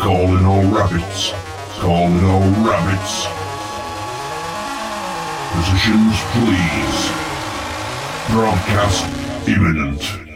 Calling all rabbits. Calling all rabbits. Positions, please. Broadcast imminent.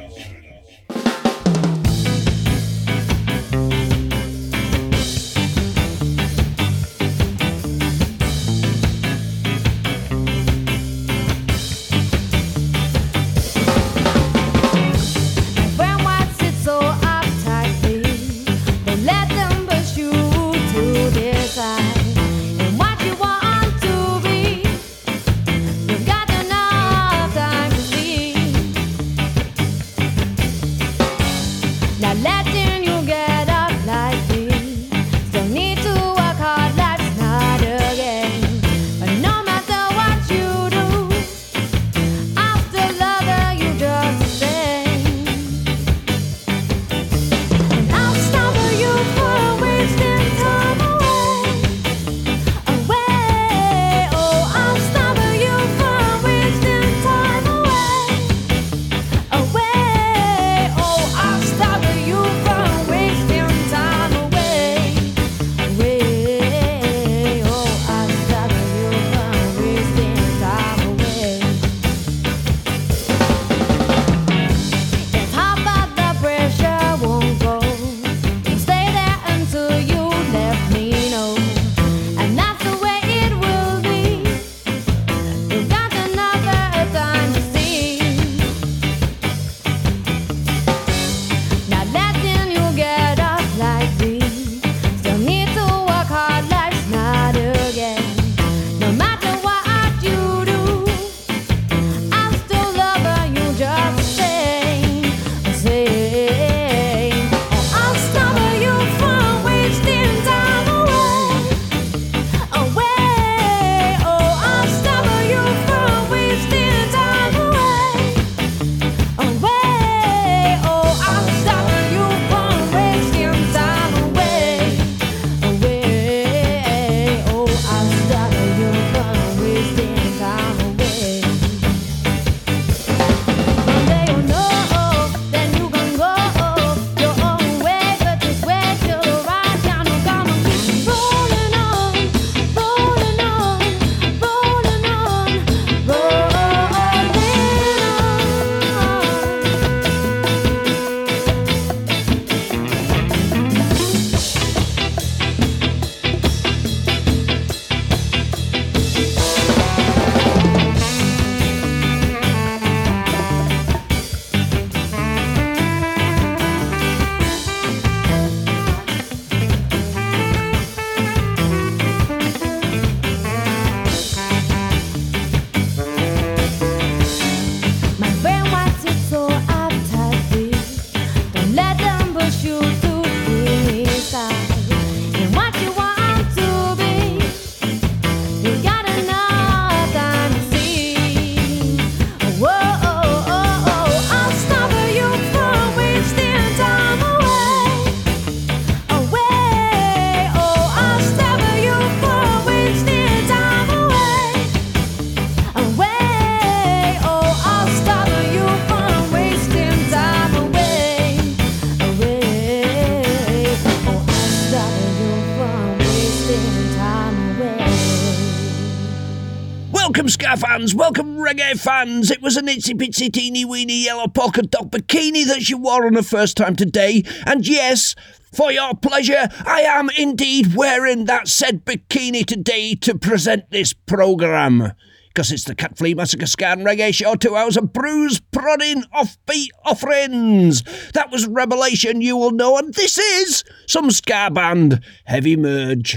Fans, welcome reggae fans. It was an itsy bitsy teeny weeny yellow polka dot bikini that she wore on her first time today. And yes, for your pleasure, I am indeed wearing that said bikini today to present this programme. Because it's the Cat Flea Massacre Scan Reggae Show, two hours of bruise, prodding, offbeat offerings. That was Revelation, you will know, and this is some ska band, Heavy Merge.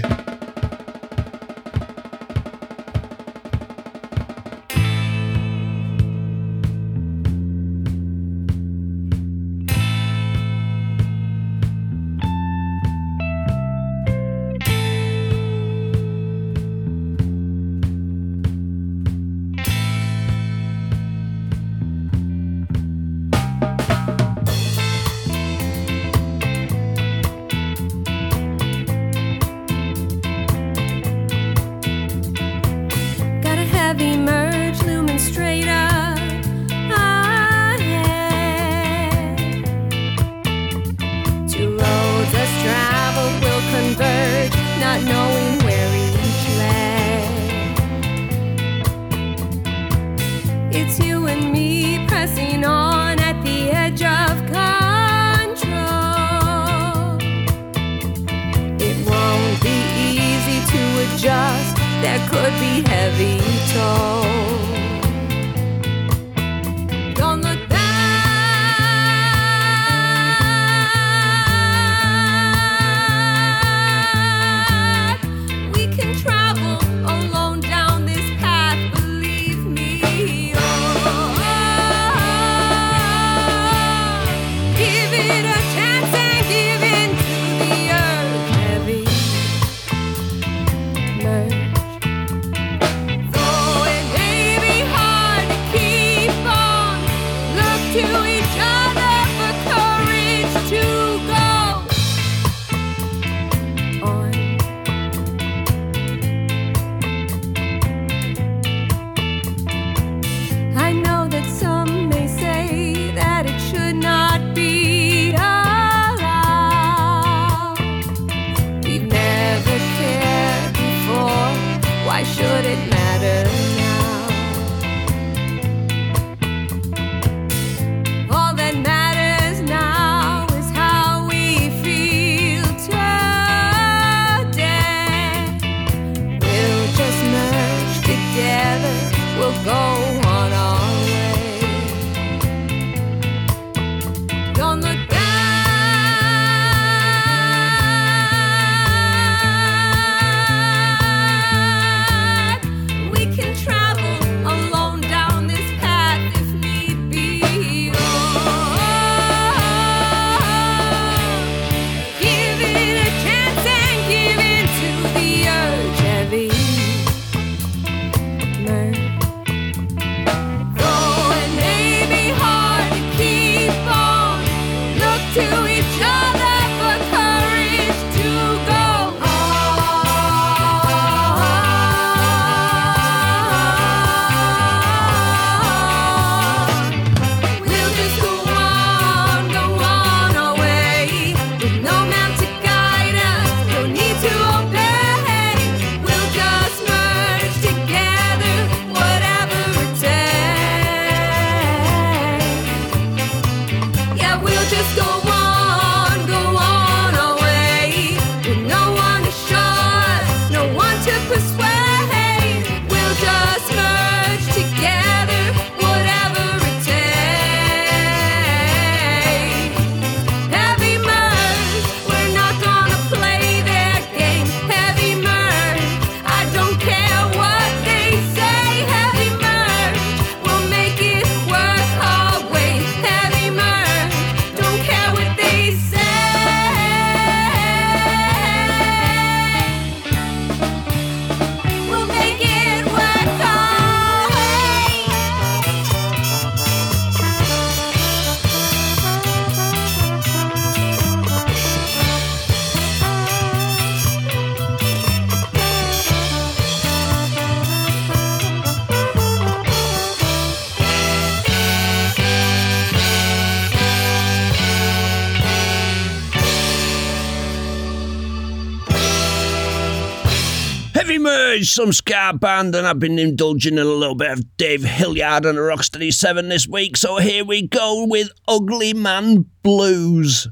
our band, and I've been indulging in a little bit of Dave Hillyard and Rocksteady 7 this week, so here we go with Ugly Man Blues.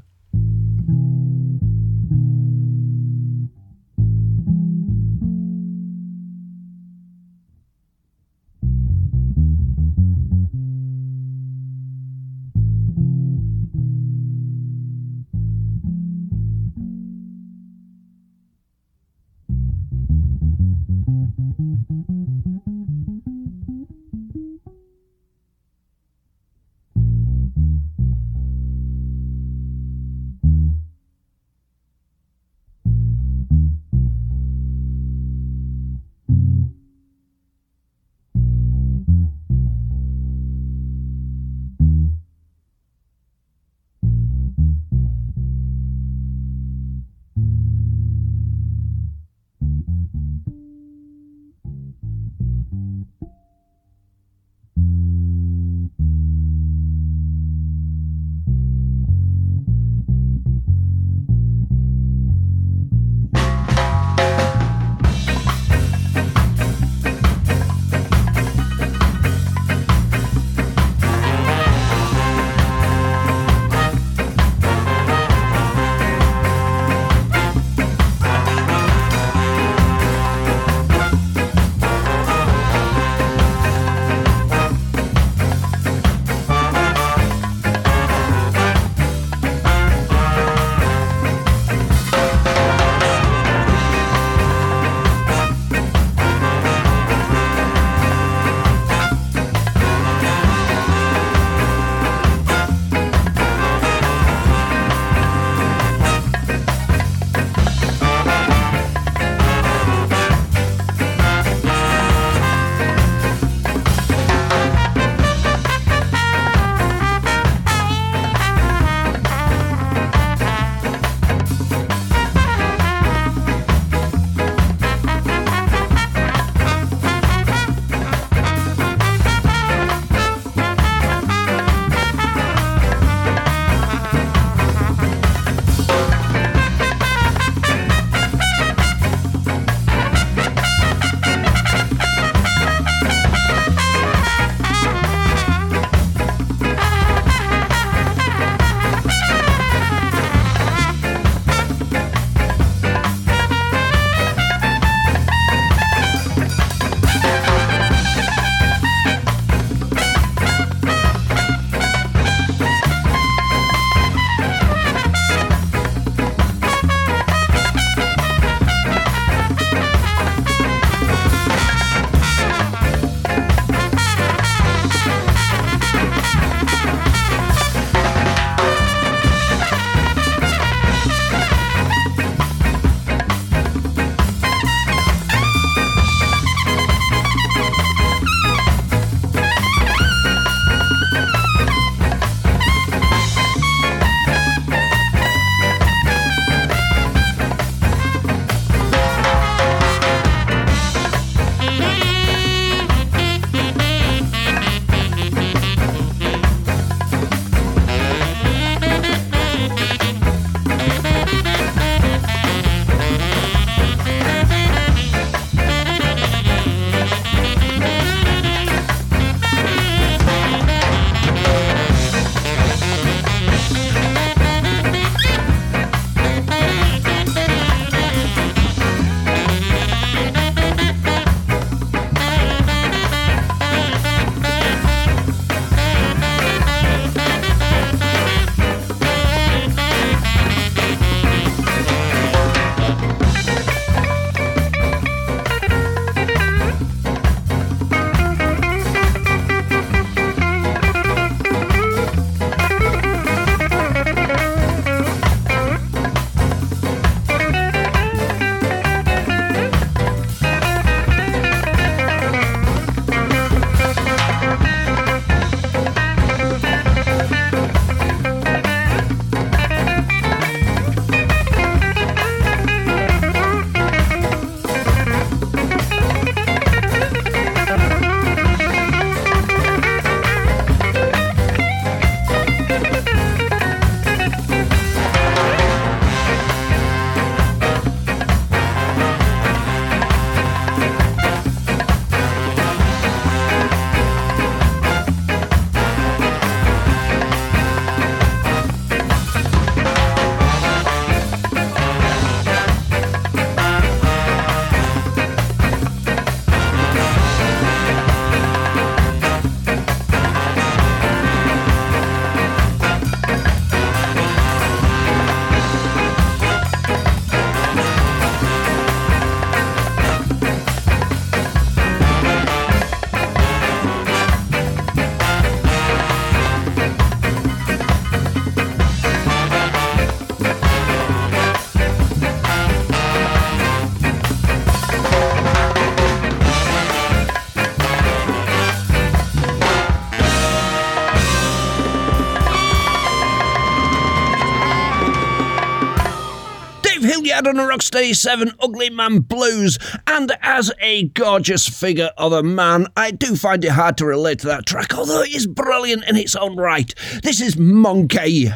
On a Rocksteady 7 Ugly Man Blues. And as a gorgeous figure of a man, I do find it hard to relate to that track, although it is brilliant in its own right. This is Monkey,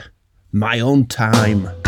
My Own Time.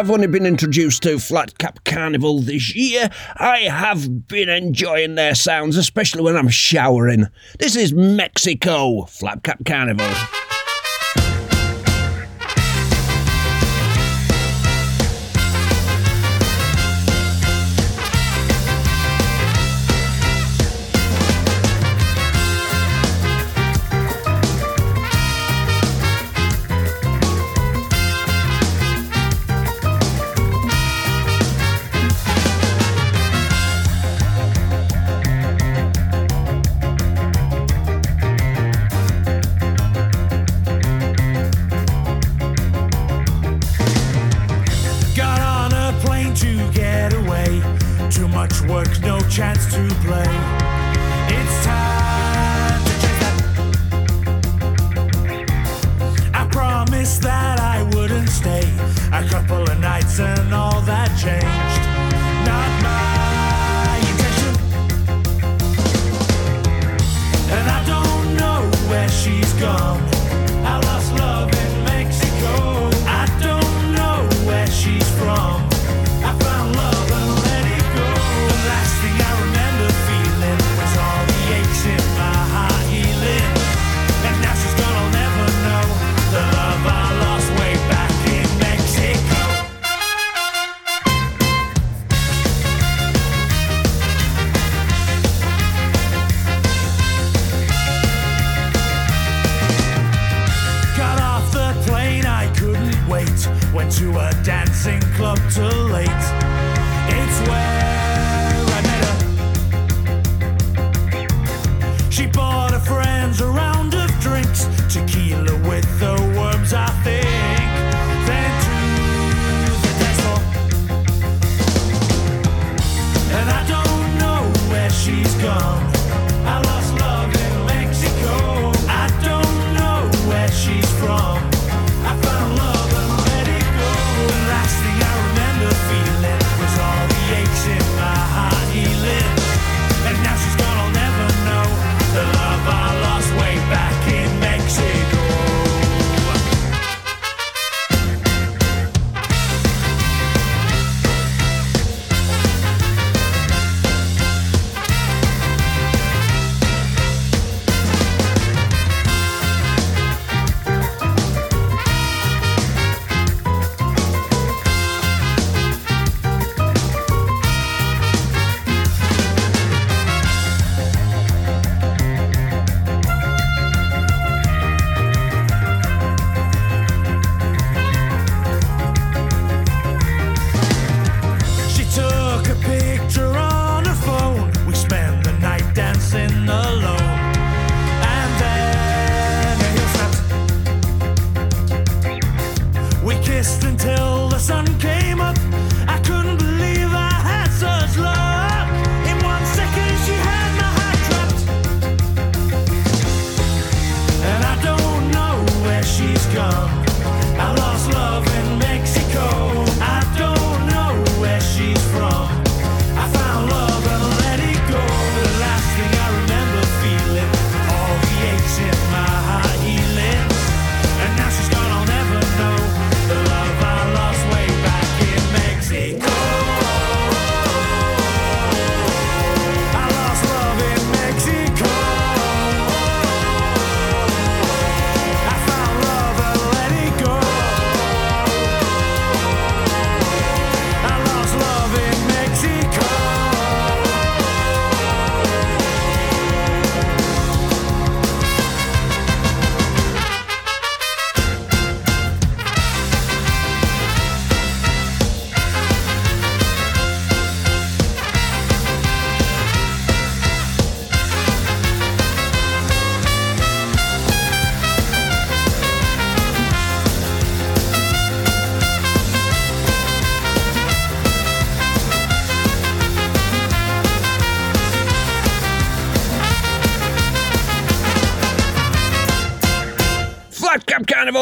I've only been introduced to Flat Cap Carnival this year, I have been enjoying their sounds, especially when I'm showering. This is Mexico Flat Cap Carnival.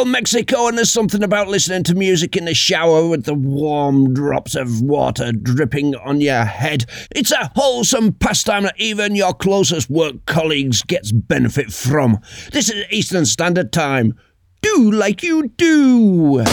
Mexico, and there's something about listening to music in the shower with the warm drops of water dripping on your head. It's a wholesome pastime that even your closest work colleagues gets benefit from. This is Eastern Standard Time. Do like you do!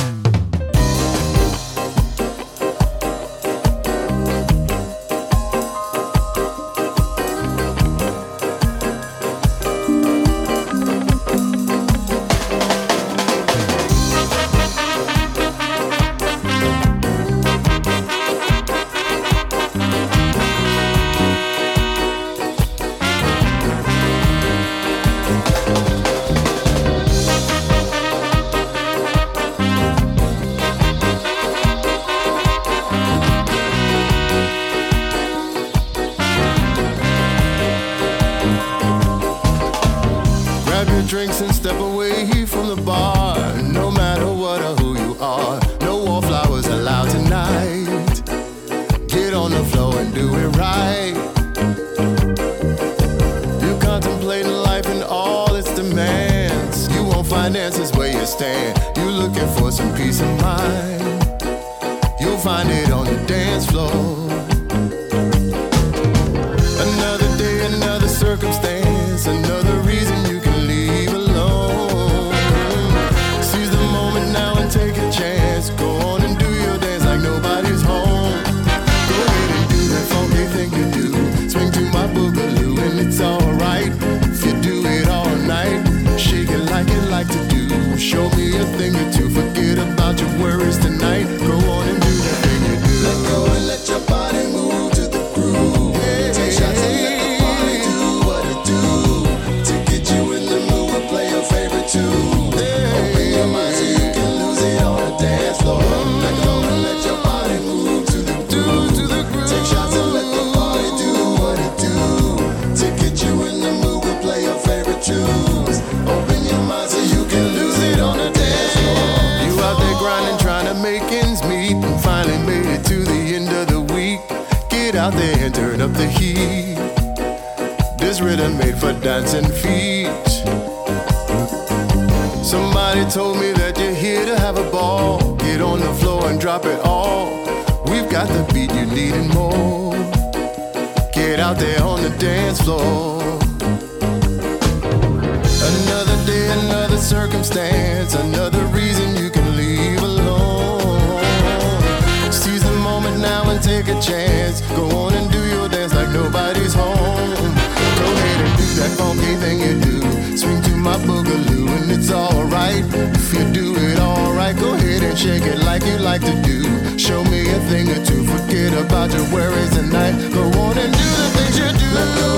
and shake it like you like to do. Show me a thing or two, forget about your worries tonight. Go on and do the things you do.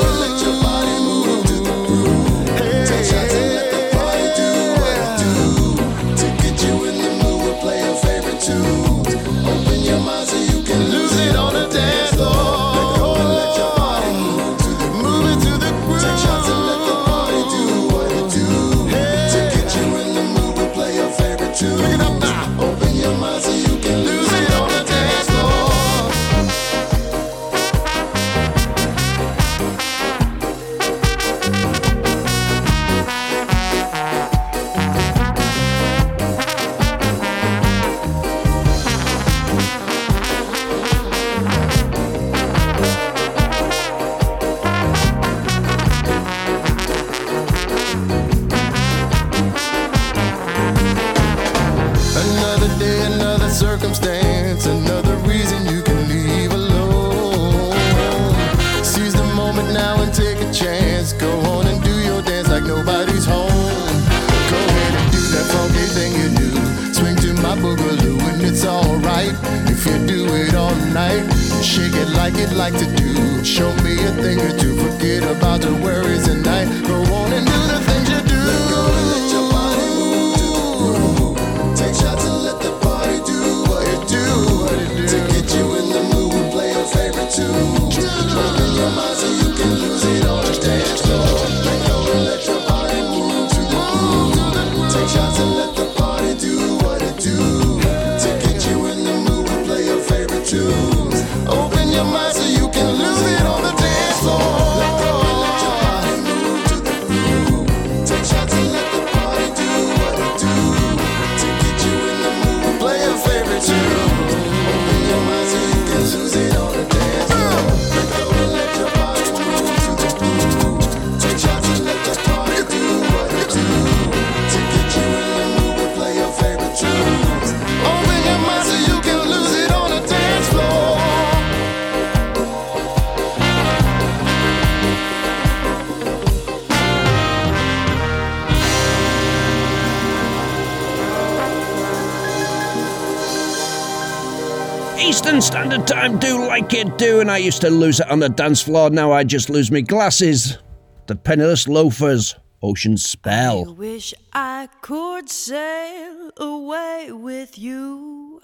kid do, and I used to lose it on the dance floor. Now I just lose my glasses. The penniless loafers. Ocean Spell. I wish I could sail away with you.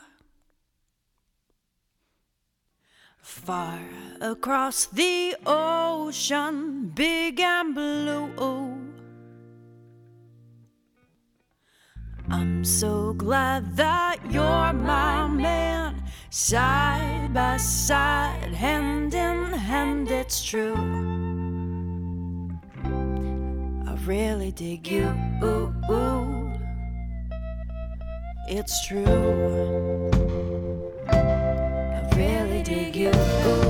Far across the ocean, big and blue. I'm so glad that you're my Side by side, hand in hand, it's true. I really dig you. It's true. I really dig you.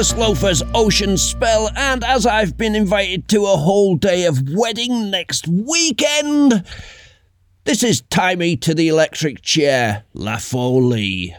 Loafer's Ocean Spell, and as I've been invited to a whole day of wedding next weekend, this is Timey to the Electric Chair, La Folie.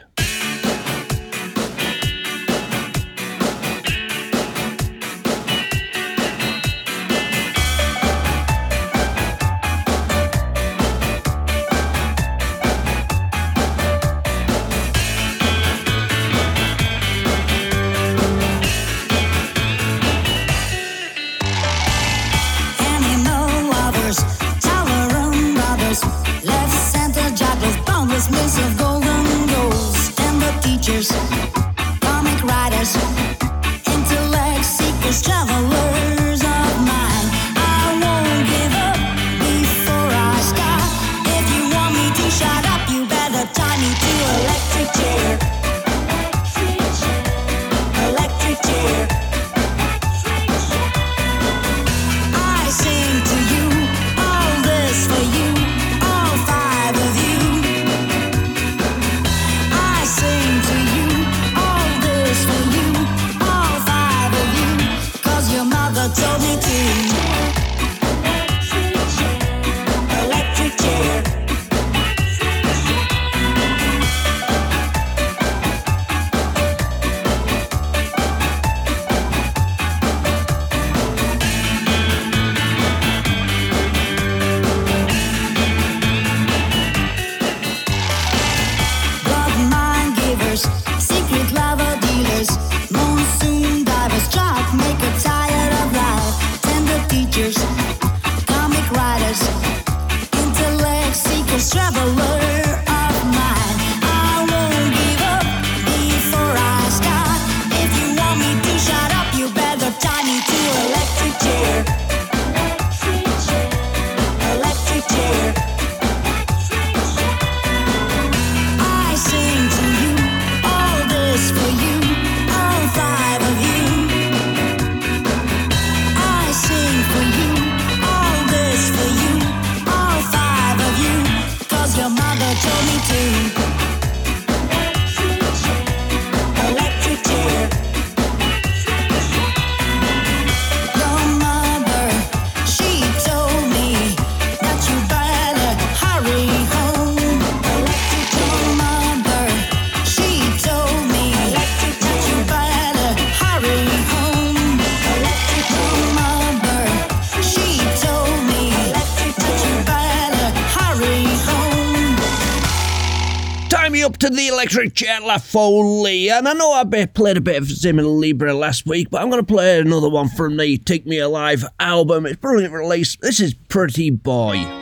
electric chair La Folie. And I know I played a bit of Zimmer Libre last week, but I'm going to play another one from the Take Me Alive album. It's brilliant release. This is Pretty Boy.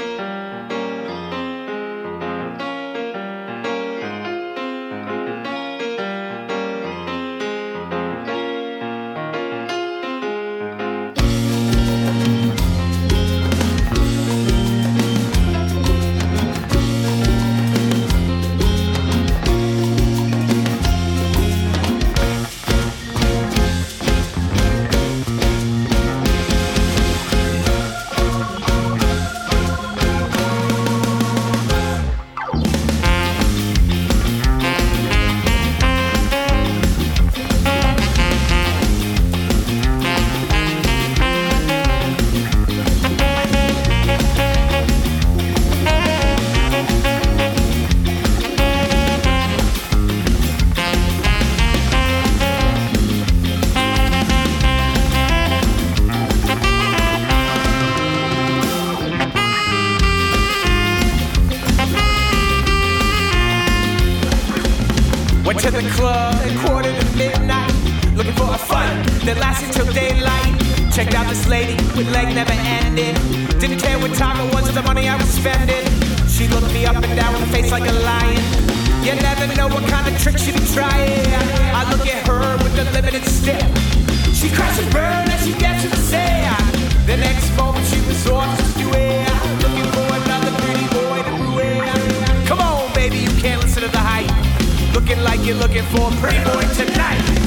you're looking for a pretty boy tonight.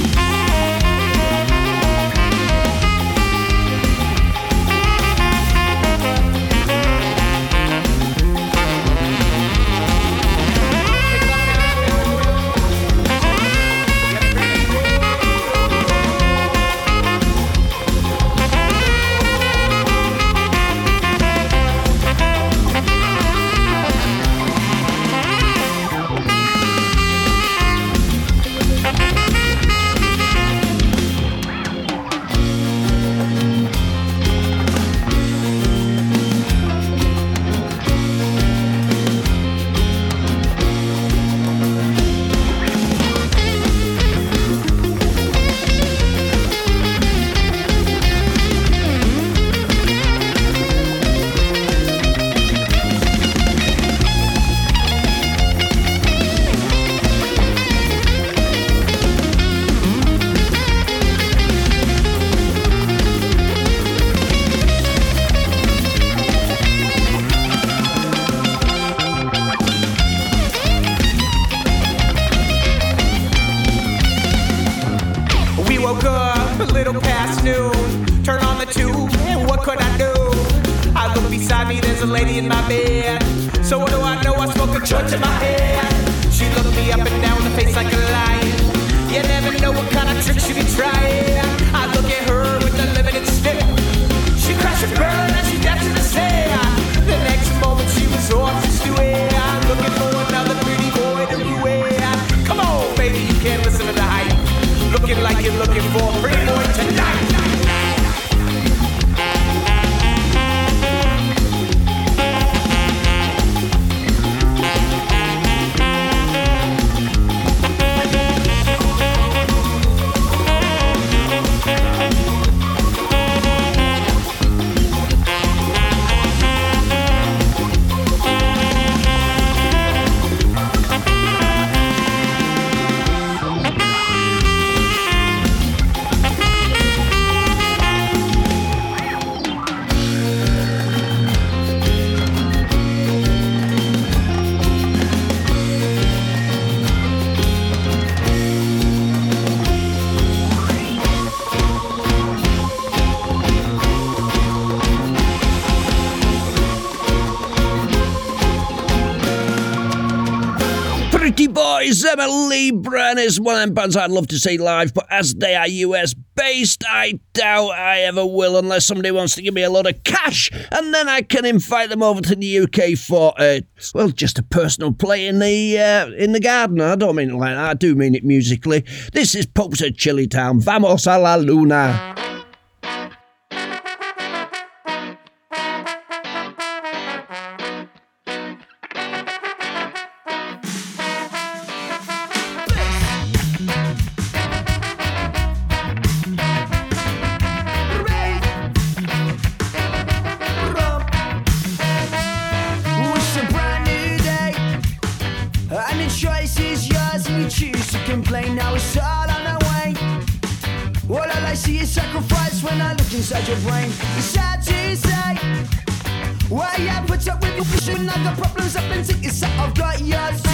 and it's one of them bands I'd love to see live, but as they are US based, I doubt I ever will unless somebody wants to give me a lot of cash, and then I can invite them over to the UK for a well, just a personal play in the uh, in the garden. I don't mean it like that. I do mean it musically. This is Popes of Chillitown. Vamos a la luna. Why I put up with you, pushing the problems up and take I've got yours.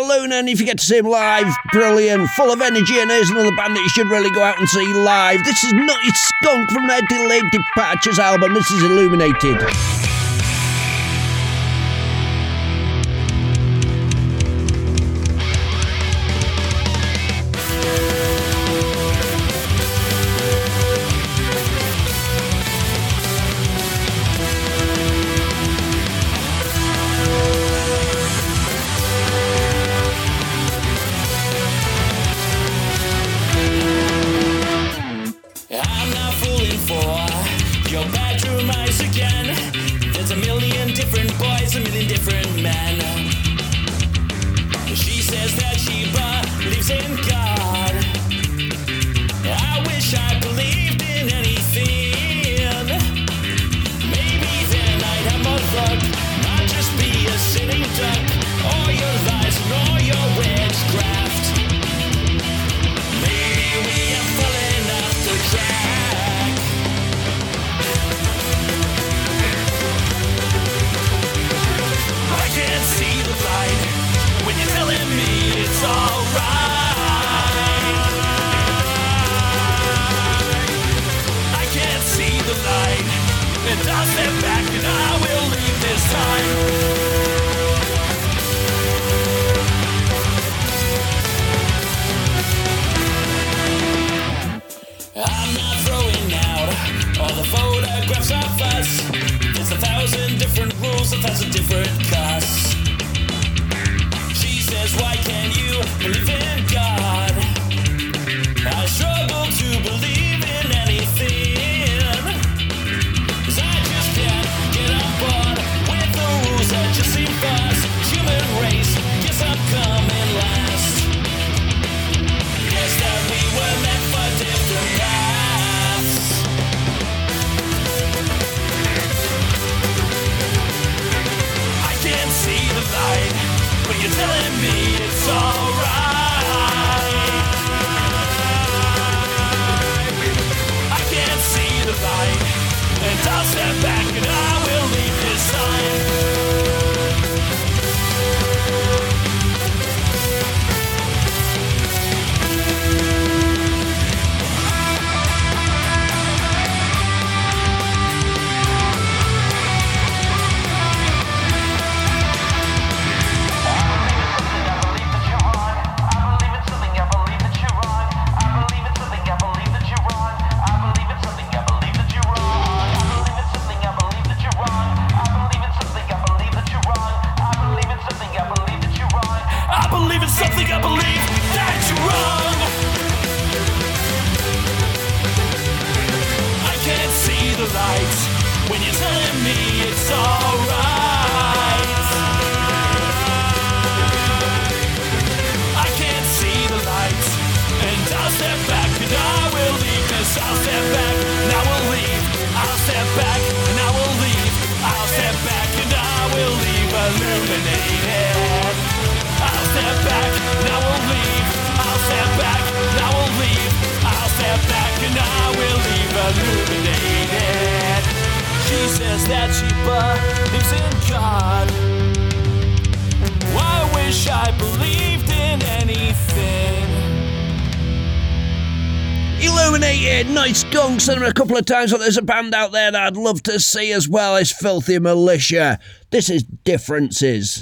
Luna, and If you get to see him live, brilliant, full of energy, and here's another band that you should really go out and see live. This is Nutty Skunk from their Delayed Departures album. This is Illuminated. them a couple of times, but there's a band out there that I'd love to see as well. It's Filthy Militia. This is Differences.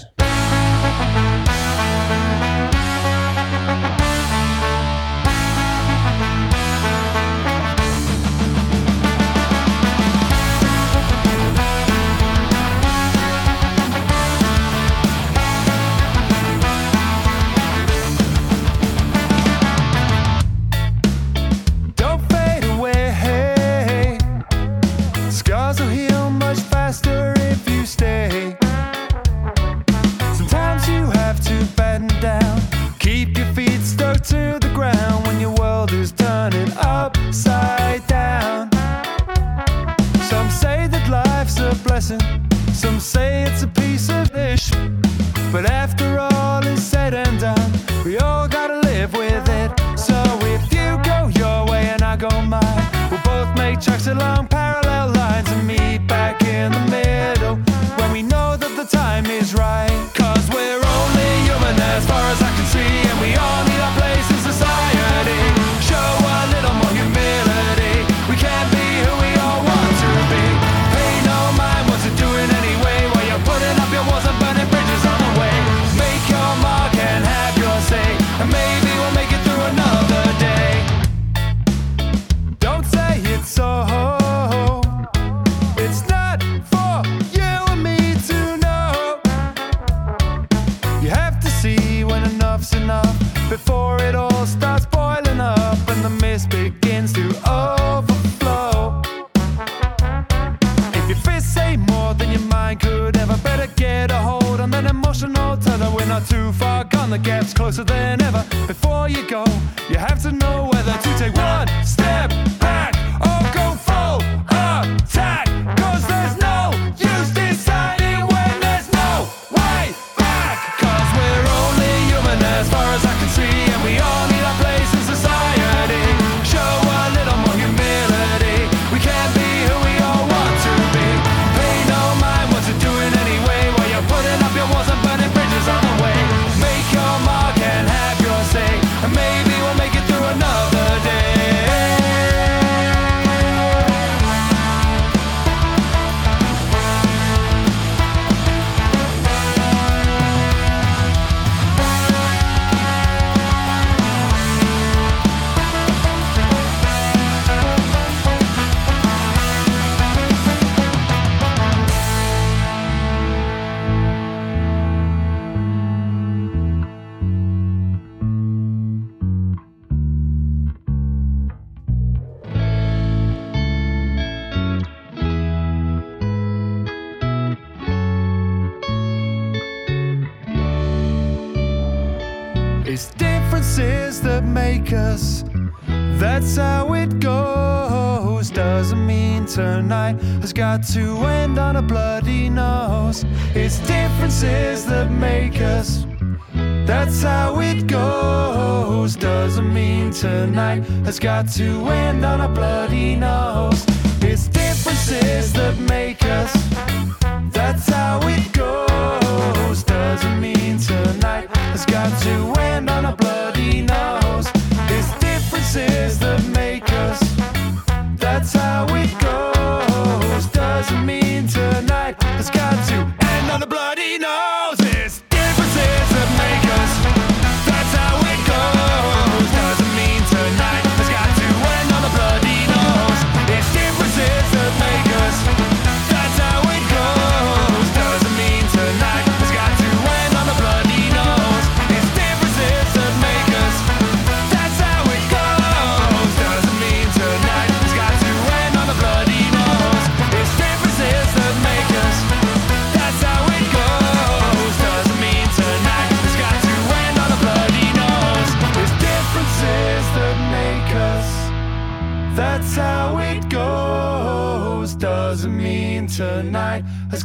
has got to end on a bloody nose.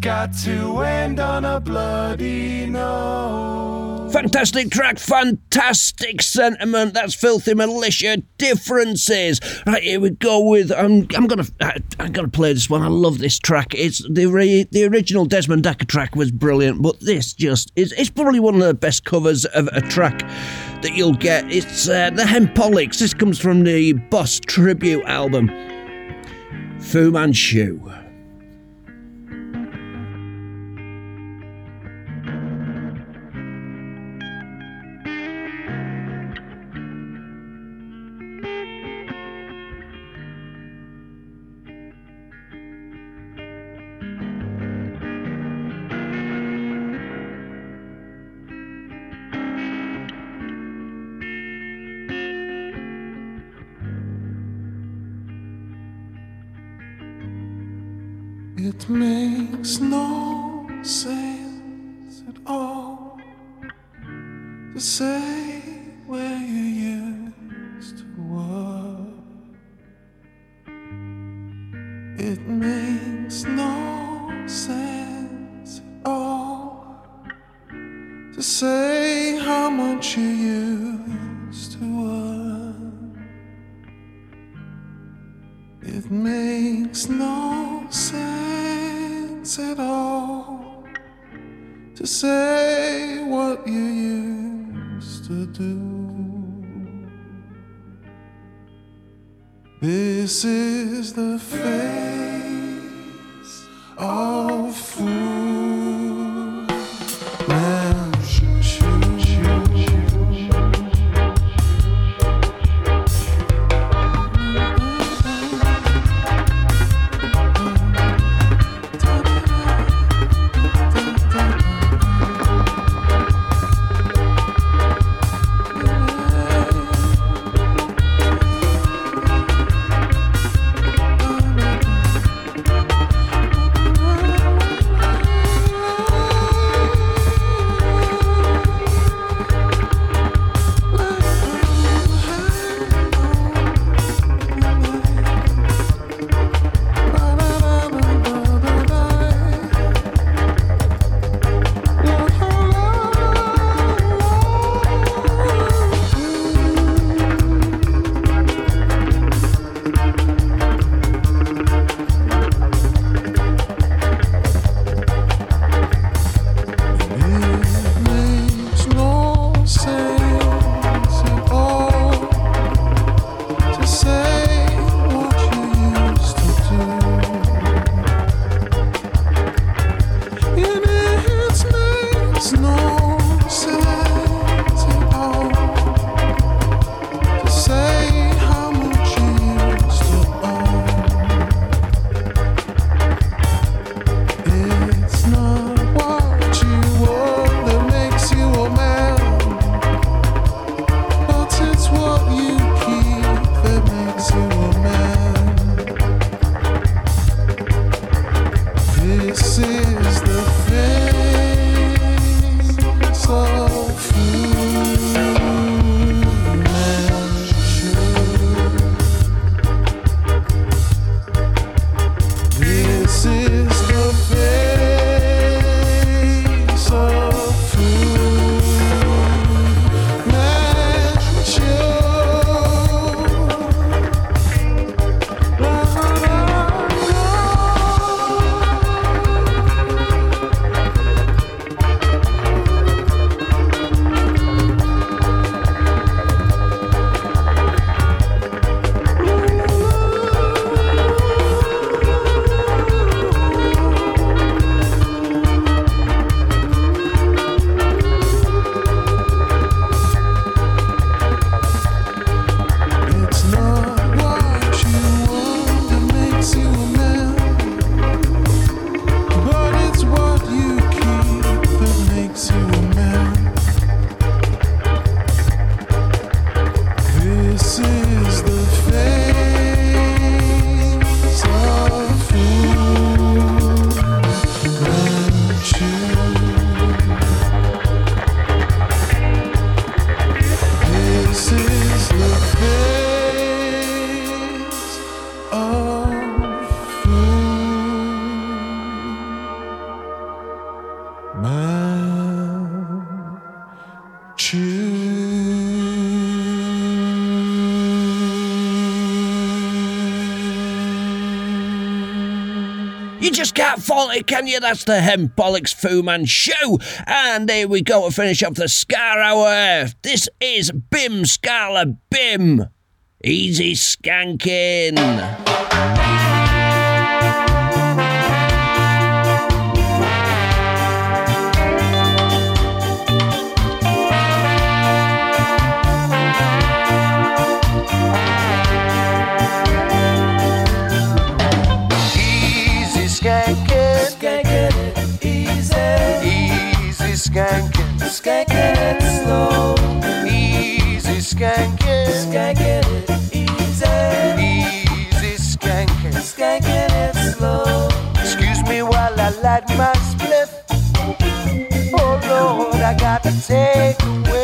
got to end on a bloody note. Fantastic track, fantastic sentiment. That's filthy militia differences. Right here we go with I'm I'm gonna I, I'm gonna play this one. I love this track. It's the re, the original Desmond Dekker track was brilliant, but this just is it's probably one of the best covers of a track that you'll get. It's uh, the Hempolics. This comes from the Boss tribute album, Fu Manchu. it, can you? That's the Hempolics Fu Manchu. And here we go to finish off the Ska Hour. This is Bim Skala Bim. Easy skanking. got my split. Oh Lord, I got to take away.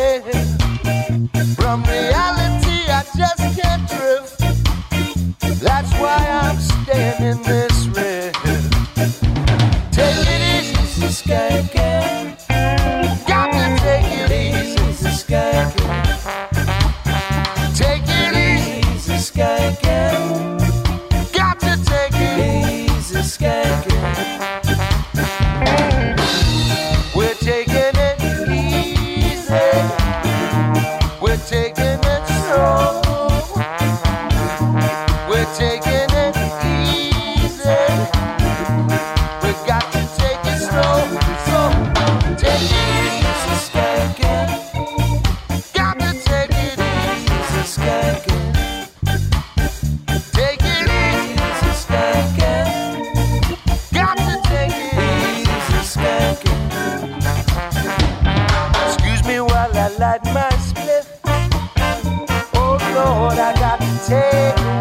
take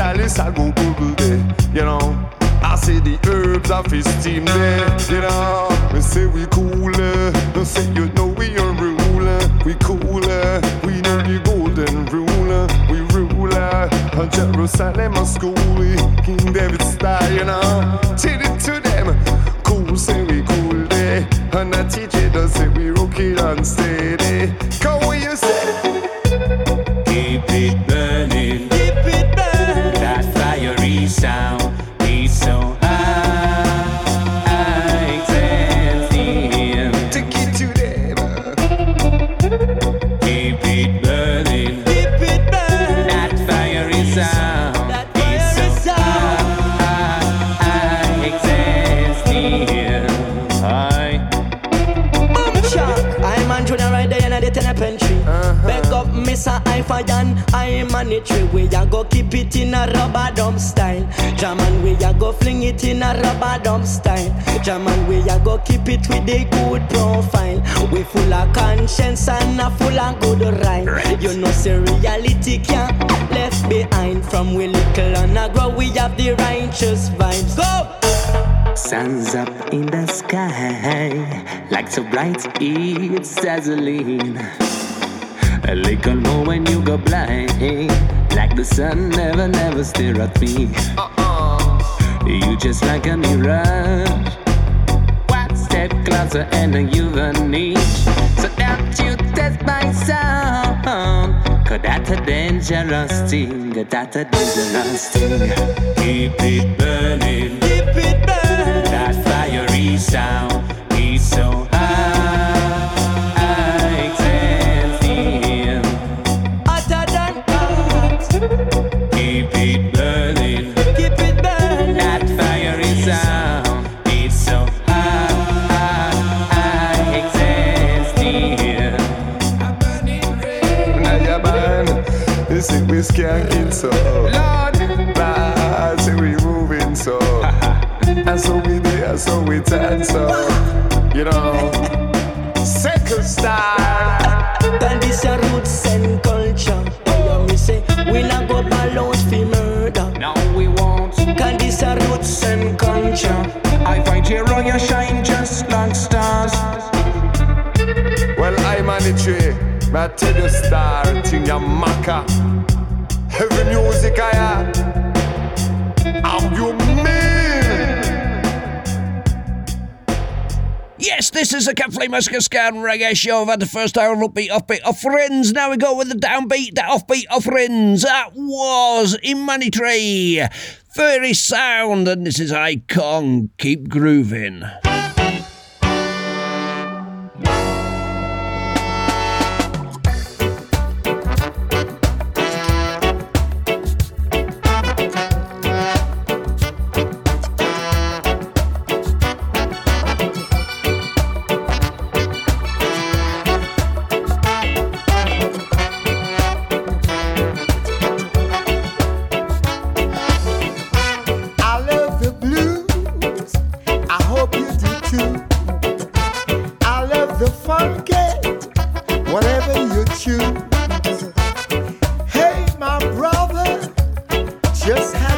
Chalice I go Google there. You know. I see the herbs of his team there, you know. We say we cooler, no say you know we are. We cooler, we know the golden ruler. We ruler, on Jerusalem a school, King David style, you know. Tell it to them, cool say we cool there, and I teach it does say we rock it and steady. Come where you say. Keep it burning. Keep it burning. That fiery sound is so high. Sensitive. Take it to them. Keep it burning. Keep it burning. That fiery sound that fire is so high. Sensitive. High. Boom shock. I'm on Junior right there in the penitentiary. Uh-huh. Back up Mr. Ifayan, I'm on it tree. We a keep it in a rubber dump style. Jaman, we a go fling it in a rubber dump style. Jaman, we a go keep it with a good profile. We full of conscience and a full of good rhyme. You know, say reality can't left behind. From we little and a grow, we have the righteous vibes. Go! Sun's up in the sky, like so bright it's dazzling. A little more when you go blind, like the sun never, never stare at me. Uh-uh. You just like a mirage. One step closer and you've a niche. So don't you test my sound. Cause that's a dangerous thing. That's a dangerous thing. Keep it burning. Keep it burning. That fiery sound is so we there, so we turn so. You know, second style. Then this your roots and culture. Oh, me say we not go balance fi murder. No, we won't. Can this your roots and culture? I find here on your shine just like stars. Well, I'm on the tree. I tell you, star, thing ya maca. Heavy music, I am. Yes, this is a Catflea Massacre Scan Reggae show. I've had the first hour of upbeat, offbeat, off friends. Now we go with the downbeat, the offbeat, off friends. That was Imani Tree. Very sound, and this is Icon. Keep grooving. Just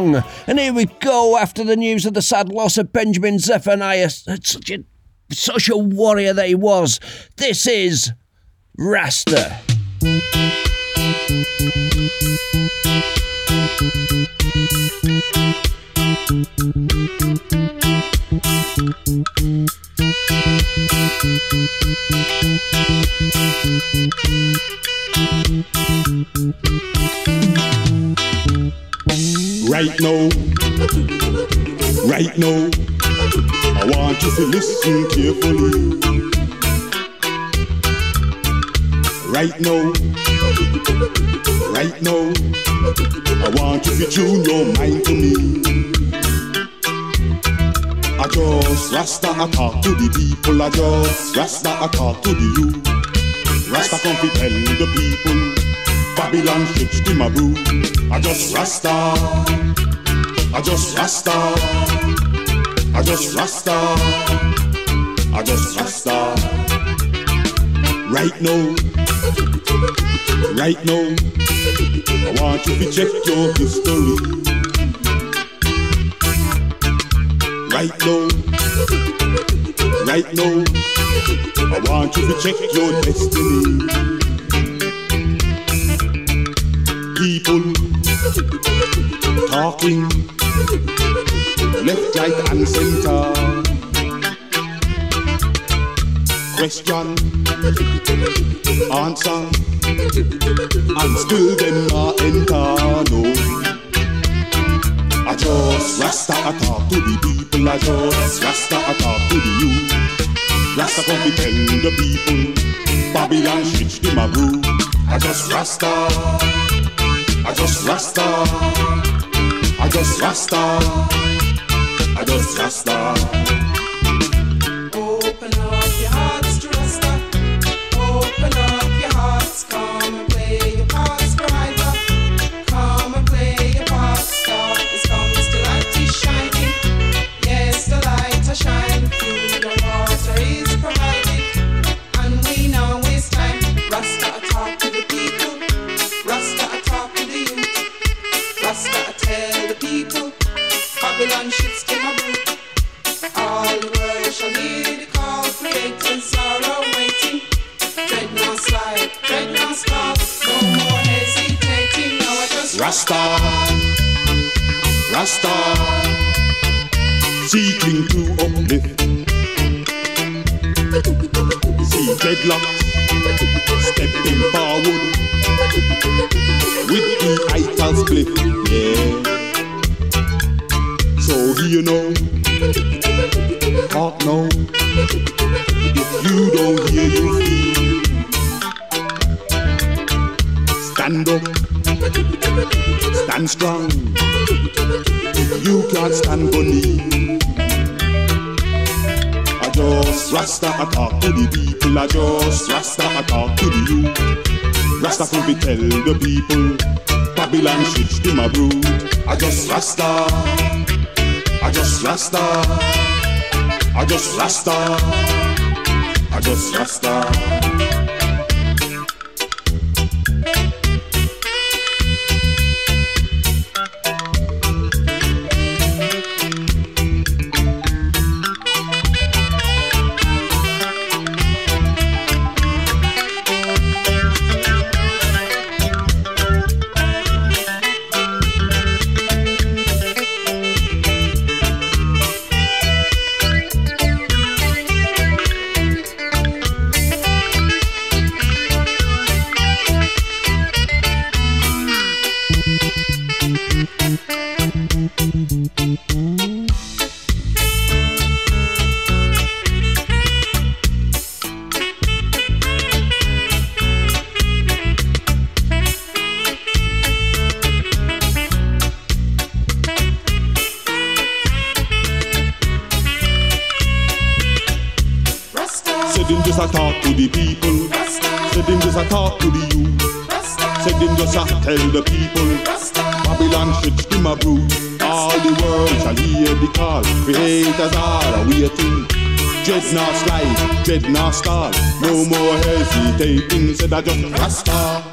Icon. And here we go after the news of the sad loss of Benjamin Zephaniah. Such a, such a warrior that he was. This is Rasta. Right now, right now, I want you to listen carefully. Right now, right now, I want you to tune your mind to me. I just Rasta I talk to the people, I just Rasta I talk to the youth. Rasta come to tell the people Babylon my brew. I just Rasta. I just Rasta. I just Rasta. I just Rasta. Right now. Right now. I want you to check your history. Right now. Right now. I want you to check your destiny. People talking left, right, and center. Question, answer, and still them not enter. No, I just Rasta I talk to the people. I just Rasta I talk to the youth. Rasta come to tell the people Babylon shit to my brew. I just Rasta. I just Rasta. I just Rasta. I just Rasta. Seeking to uplift. See dreadlocks stepping forward with the ital split. Yeah. So you know, talk now. If you don't hear, you feel. Stand up, stand strong. You can't stand for me just Rasta talk to the people I just Rasta attack to the youth. Rasta could be tell the people Babylon shit to my brood I just Rasta. I just Rasta. I just Rasta. I just Rasta. dating, said I just Rasta.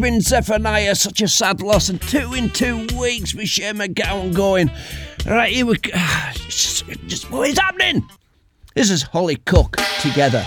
Ben Zephaniah, such a sad loss, and two in two weeks with Shane MacGowan going. Right, here we go. Just, just, what is happening? This is Holly Cook together.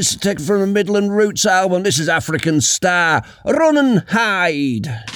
Is taken from the Midland Roots album. This is African Star. Run and hide.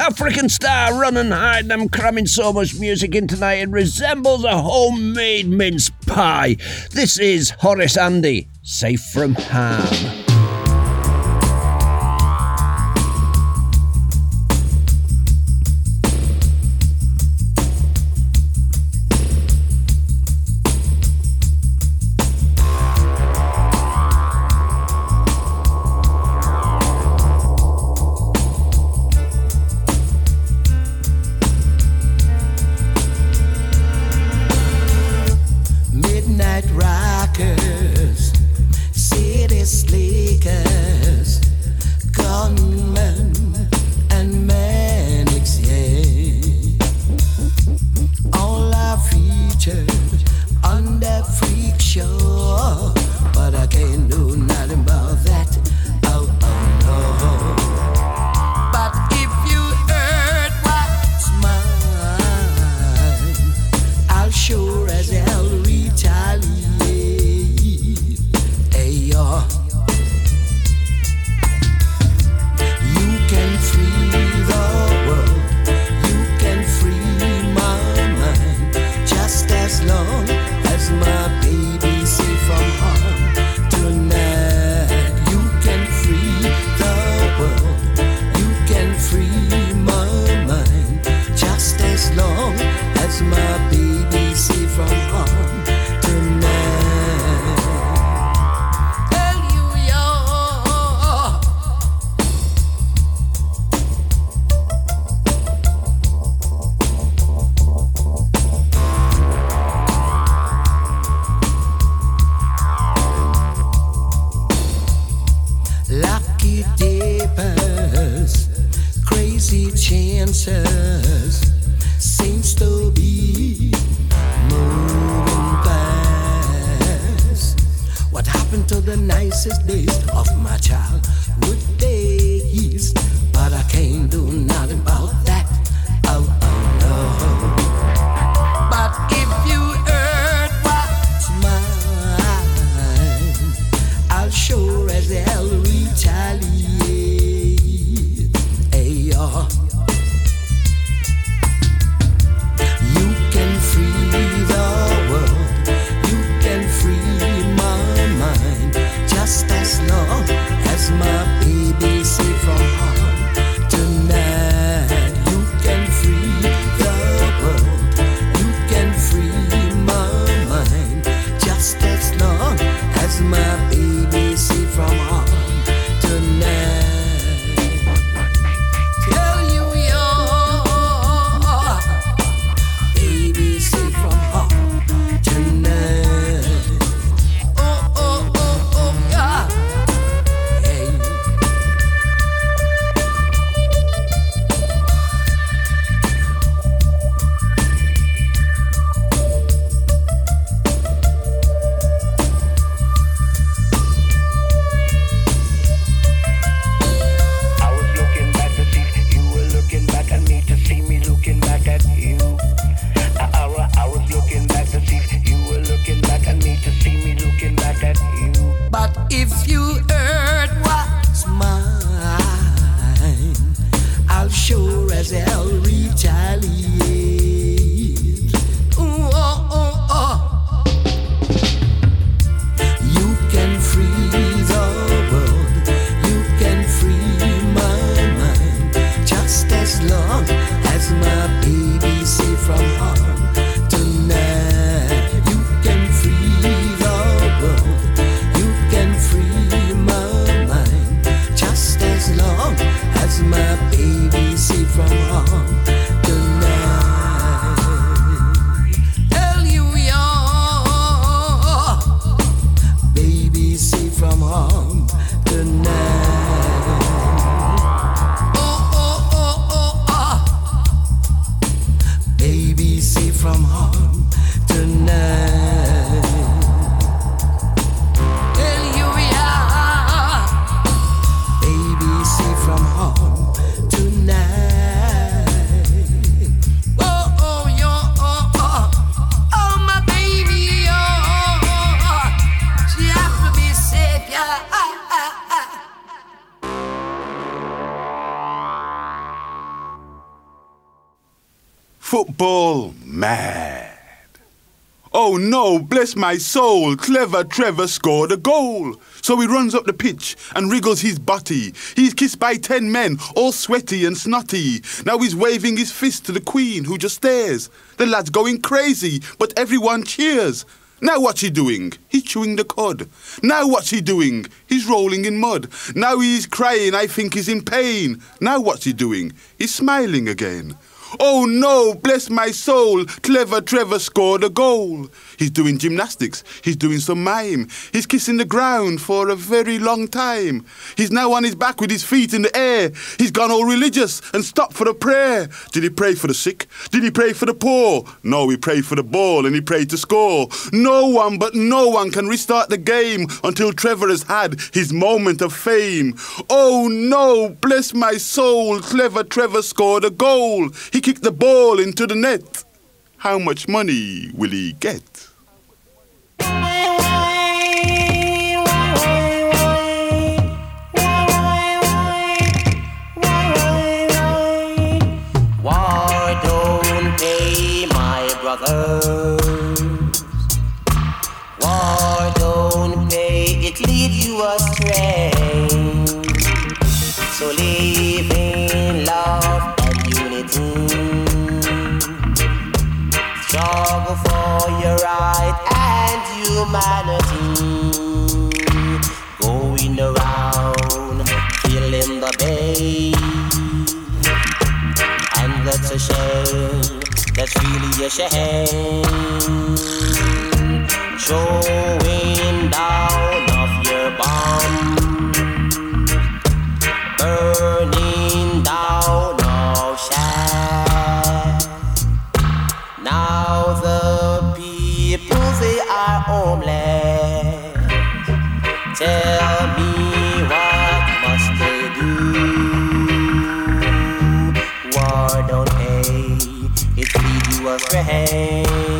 African Star, run and hide. I'm cramming so much music in tonight it resembles a homemade mince pie. This is Horace Andy, safe from harm. bless my soul, clever Trevor scored a goal. So he runs up the pitch and wriggles his body. He's kissed by ten men, all sweaty and snotty. Now he's waving his fist to the queen, who just stares. The lad's going crazy, but everyone cheers. Now what's he doing? He's chewing the cod. Now what's he doing? He's rolling in mud. Now he's crying, I think he's in pain. Now what's he doing? He's smiling again. Oh no, bless my soul, clever Trevor scored a goal. He's doing gymnastics, he's doing some mime, he's kissing the ground for a very long time. He's now on his back with his feet in the air. He's gone all religious and stopped for a prayer. Did he pray for the sick? Did he pray for the poor? No, he prayed for the ball and he prayed to score. No one but no one can restart the game until Trevor has had his moment of fame. Oh no, bless my soul, clever Trevor scored a goal. He kicked the ball into the net. How much money will he get? For your right and humanity. Going around, killing the babe. And that's a shame, that's really a shame. Showing down lead you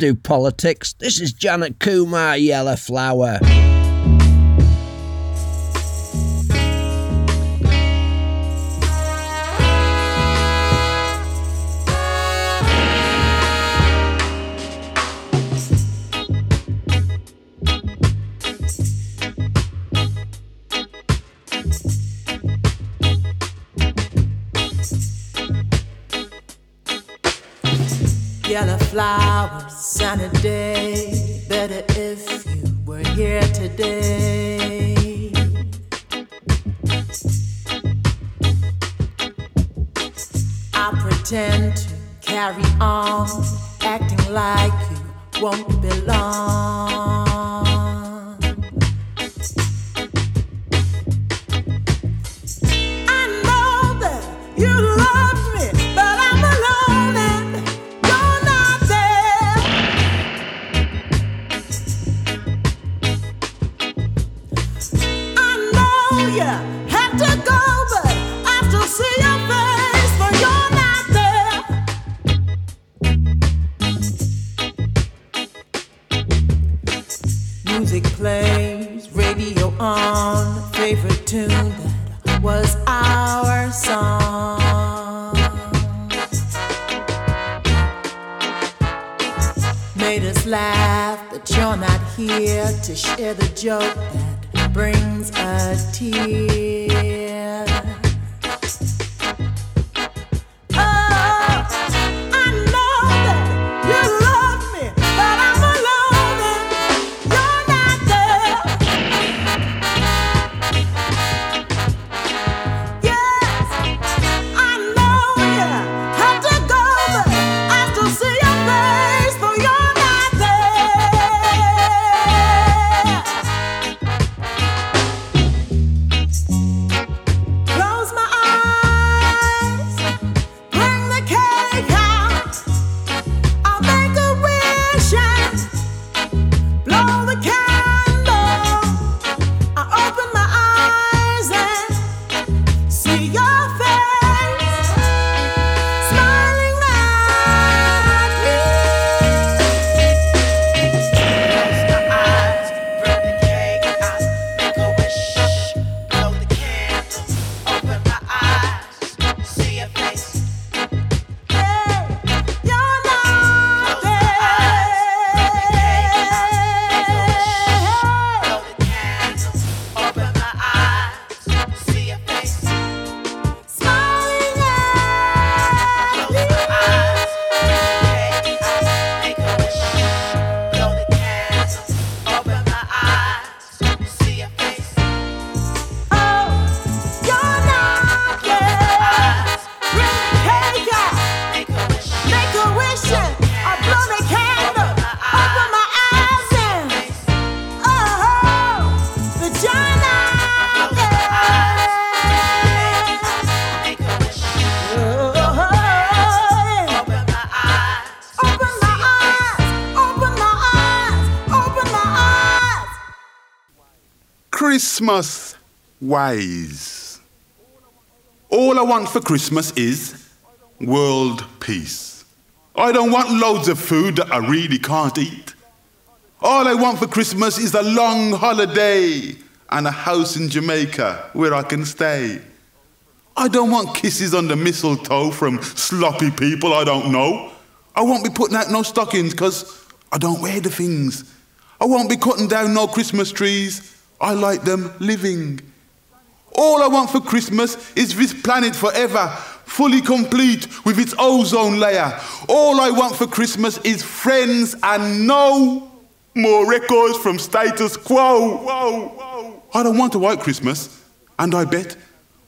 do politics. This is Janet Kumar, Yellow Flower. Radio on, favorite tune that was our song. Made us laugh, but you're not here to share the joke that brings a tear. Christmas ways. All I want for Christmas is world peace. I don't want loads of food that I really can't eat. All I want for Christmas is a long holiday and a house in Jamaica where I can stay. I don't want kisses on the mistletoe from sloppy people I don't know. I won't be putting out no stockings because I don't wear the things. I won't be cutting down no Christmas trees. I like them living. All I want for Christmas is this planet forever, fully complete with its ozone layer. All I want for Christmas is friends and no more records from status quo. Whoa, whoa. I don't want a white Christmas, and I bet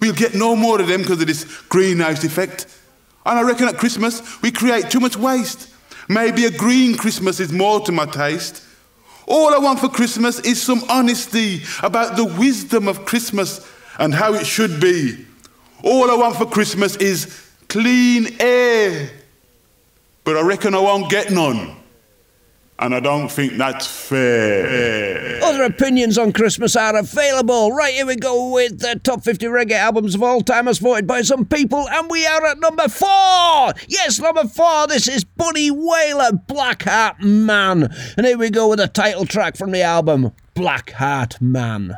we'll get no more of them because of this greenhouse effect. And I reckon at Christmas we create too much waste. Maybe a green Christmas is more to my taste. All I want for Christmas is some honesty about the wisdom of Christmas and how it should be. All I want for Christmas is clean air. But I reckon I won't get none. And I don't think that's fair. Other opinions on Christmas are available. Right, here we go with the top 50 reggae albums of all time as voted by some people, and we are at number four. Yes, number four. This is Bunny Wailer, Black Heart Man. And here we go with the title track from the album, Black Heart Man.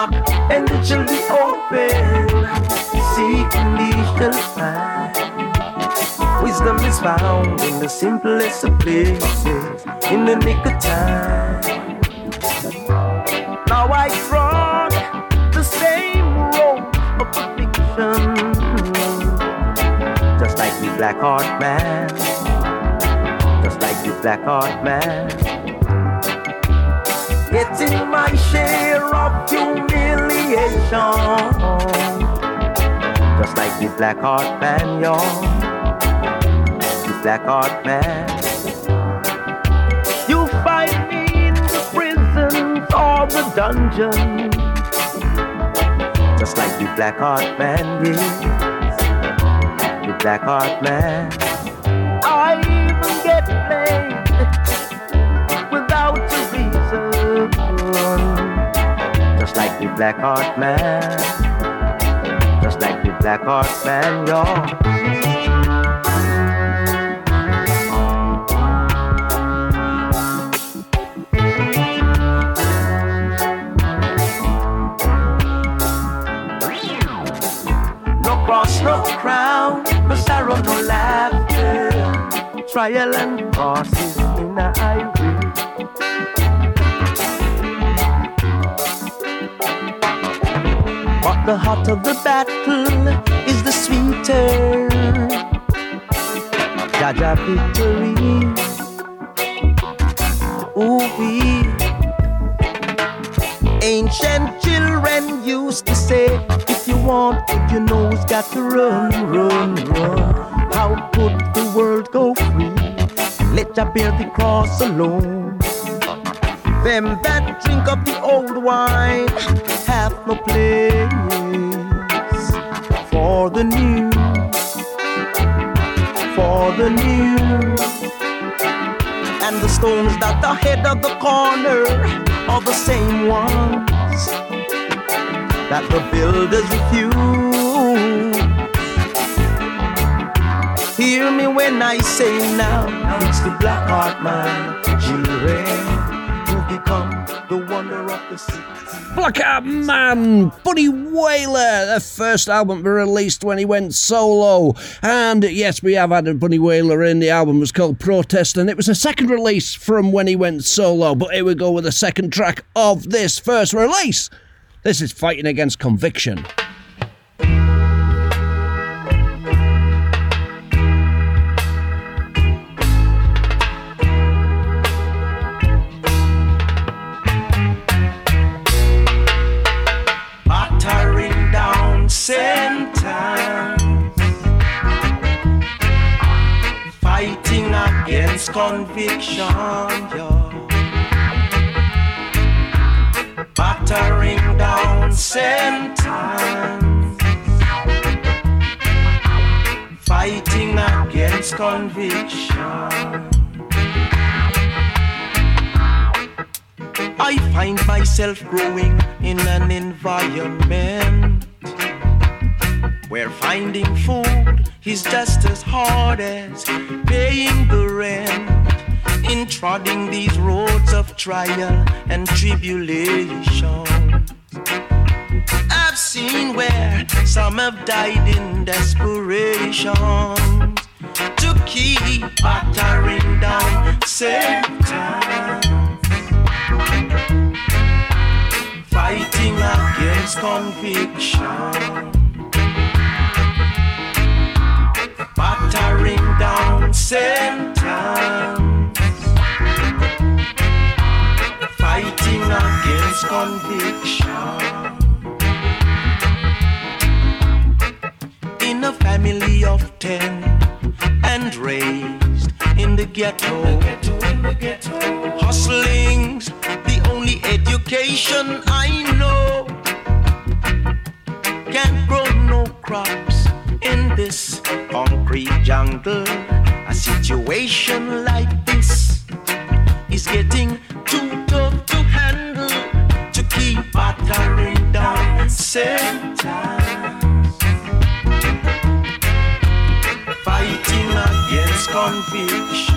Knock, and it shall be open. Seek and ye shall find. Wisdom is found in the simplest of places, in the nick of time. Now I trod the same road of affliction, just like the black heart man, just like the black heart man. Getting my share humiliation, just like the black heart man, y'all. The black heart man. You find me in the prisons or the dungeon, just like the black heart man, yeah. The black heart man. Black heart man, just like the black heart man, y'all. No cross, no crown, no sorrow, no laughter. Trial and crosses the hotter the battle is the sweeter. Jaja victory. Ooh, wee. Ancient children used to say, if you want good, you know it's got to run, run, run. How could the world go free? Let Jah bear the cross alone. The builders refuse. Hear me when I say now, it's the black heart man, children, who become the wonder of the city. Black Heart Man, Bunny Wailer, the first album released when he went solo. And yes, we have had a Bunny Wailer in. The album was called Protest, and it was a second release from when he went solo. But here we go with the second track of this first release. This is Fighting Against Conviction. against conviction, yeah. Battering down sentence, fighting against conviction. I find myself growing in an environment where finding food is just as hard as paying the rent. In trodding these roads of trial and tribulation, I've seen where some have died in desperation to keep battering down Satan. fighting against conviction, battering down sentence, conviction. In a family of ten and raised in the ghetto, hustling's the only education I know. Can't grow no crops in this concrete jungle. A situation like this is getting sentence. Fighting against conviction.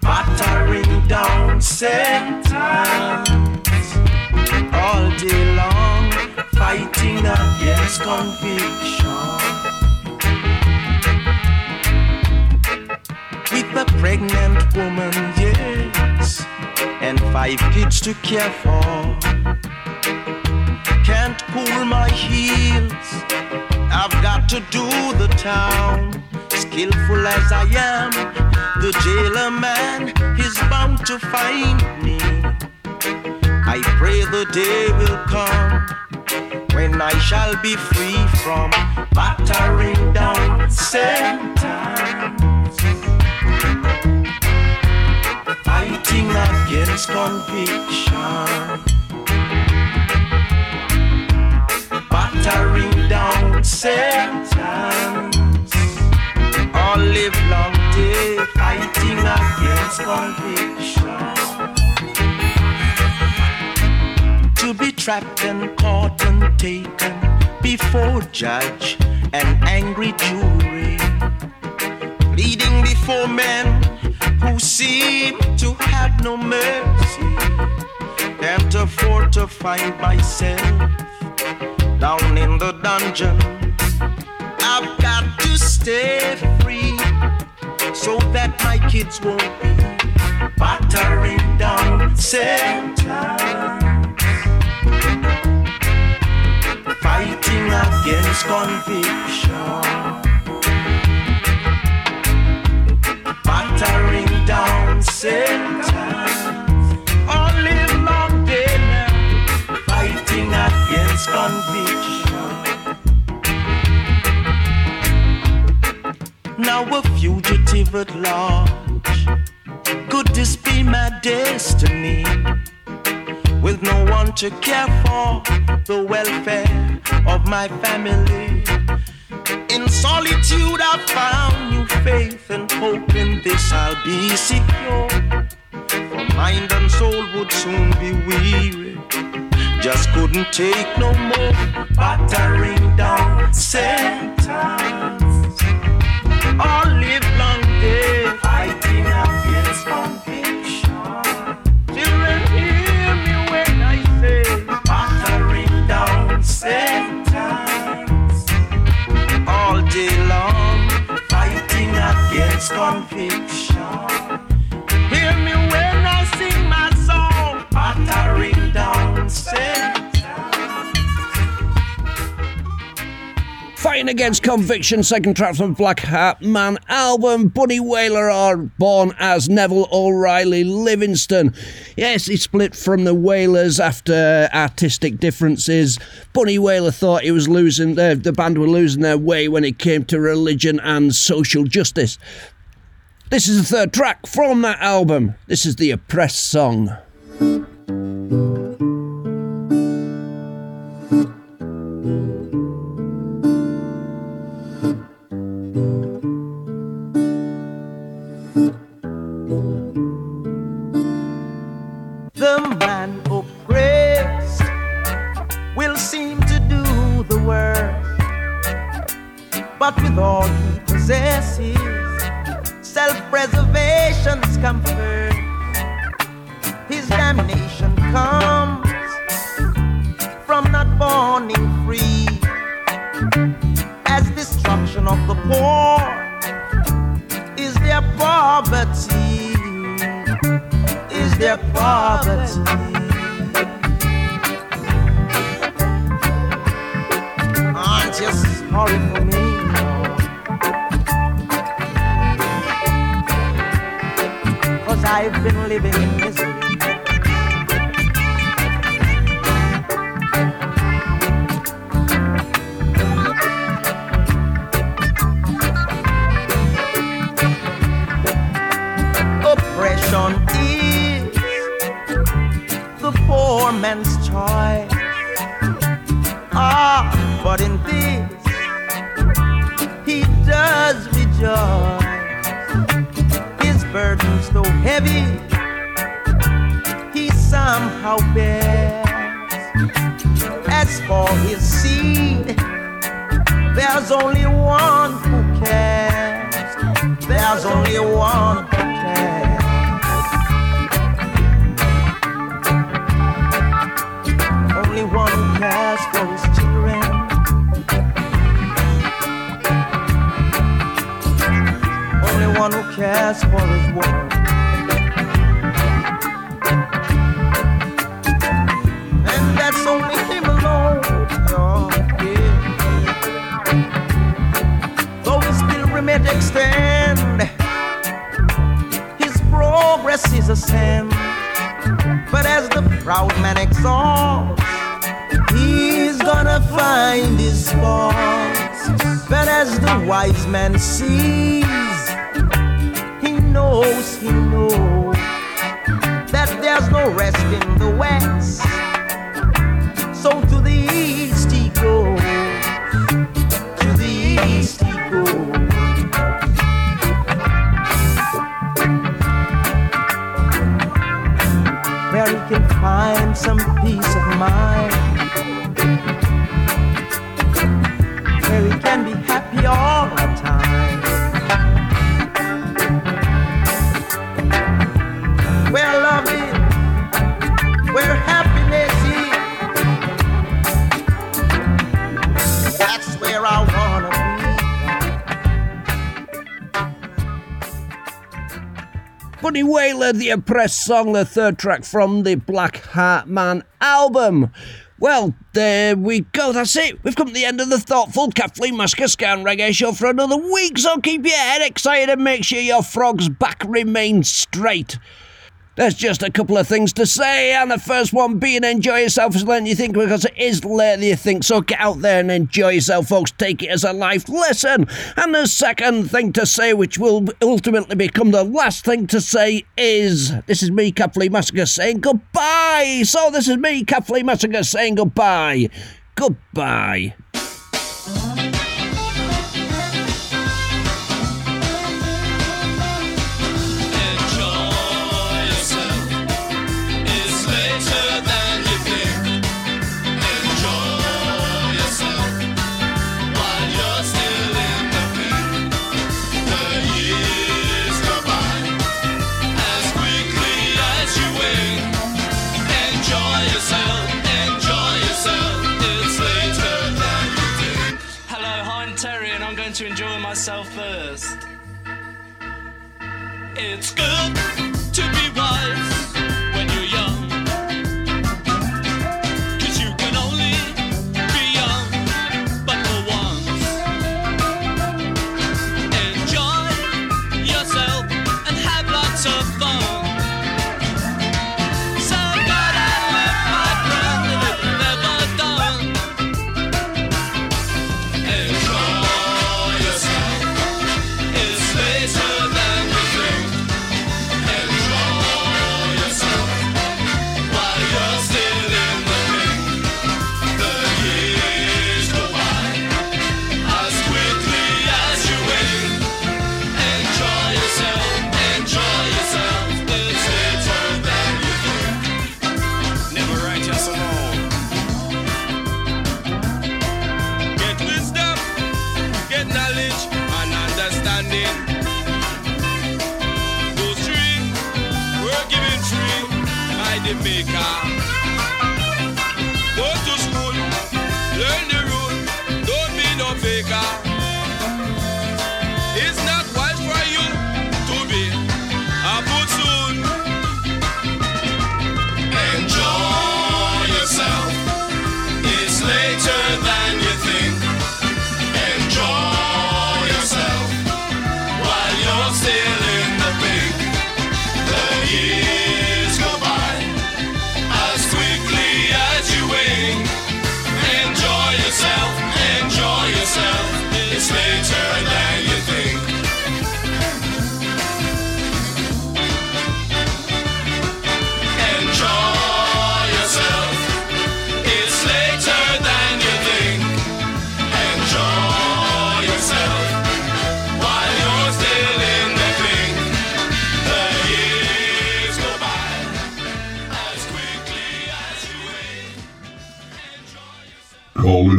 battering down sentence all day long, fighting against conviction. With a pregnant woman, yes, and five kids to care for. Can't cool my heels, I've got to do the town. Skillful as I am, the jailer man is bound to find me. I pray the day will come when I shall be free from battering down sentence, fighting against conviction, battering down sentence. All live long day fighting against conviction. To be trapped and caught and taken before judge and angry jury, pleading before men who seem to have no mercy. To find myself down in the dungeon. I've got to stay free so that my kids won't be battering down sentence, fighting against conviction, battering down. All live long day now, fighting against conviction. Now a fugitive at large, could this be my destiny. With no one to care for the welfare of my family. In solitude, I found new faith and hope in this I'll be secure. For mind and soul would soon be weary. Just couldn't take no more battering down sentence. All Against Conviction, second track from Black Heart Man album. Bunny Wailer are born as Neville O'Riley Livingston. Yes, he split from the Wailers after artistic differences. Bunny Wailer thought he was losing, uh, the band were losing their way when it came to religion and social justice. This is the third track from that album. This is the Oppressed song. With all he possesses, self-preservation's comfort. His damnation comes from not borning free, as destruction of the poor is their poverty is their poverty. You sorry for me? I've been living in misery. Oppression is the poor man's choice. Ah, but in this somehow bears. As for his seed, there's only one who cares. There's only one who cares. Only one who cares for his children. Only one who cares for his world. Extend, his progress is a sin. But as the proud man exalts, he's gonna find his faults. But as the wise man sees, he knows, he knows that there's no rest in the west. Bunny Wailer, the oppressed song, the third track from the Black Heart Man album. Well, there we go. That's it. We've come to the end of the thoughtful Catflea Massacre Reggae Show for another week. So keep your head excited and make sure your frog's back remains straight. There's just a couple of things to say, and the first one being enjoy yourself as late you think because it is later you think. So get out there and enjoy yourself, folks. Take it as a life lesson. And the second thing to say, which will ultimately become the last thing to say, is this is me, Catflea Massacre, saying goodbye. So this is me, Catflea Massacre, saying goodbye. Goodbye. It's good.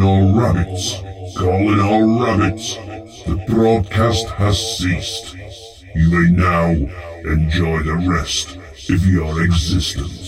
all rabbits, calling all rabbits, the broadcast has ceased. You may now enjoy the rest of your existence.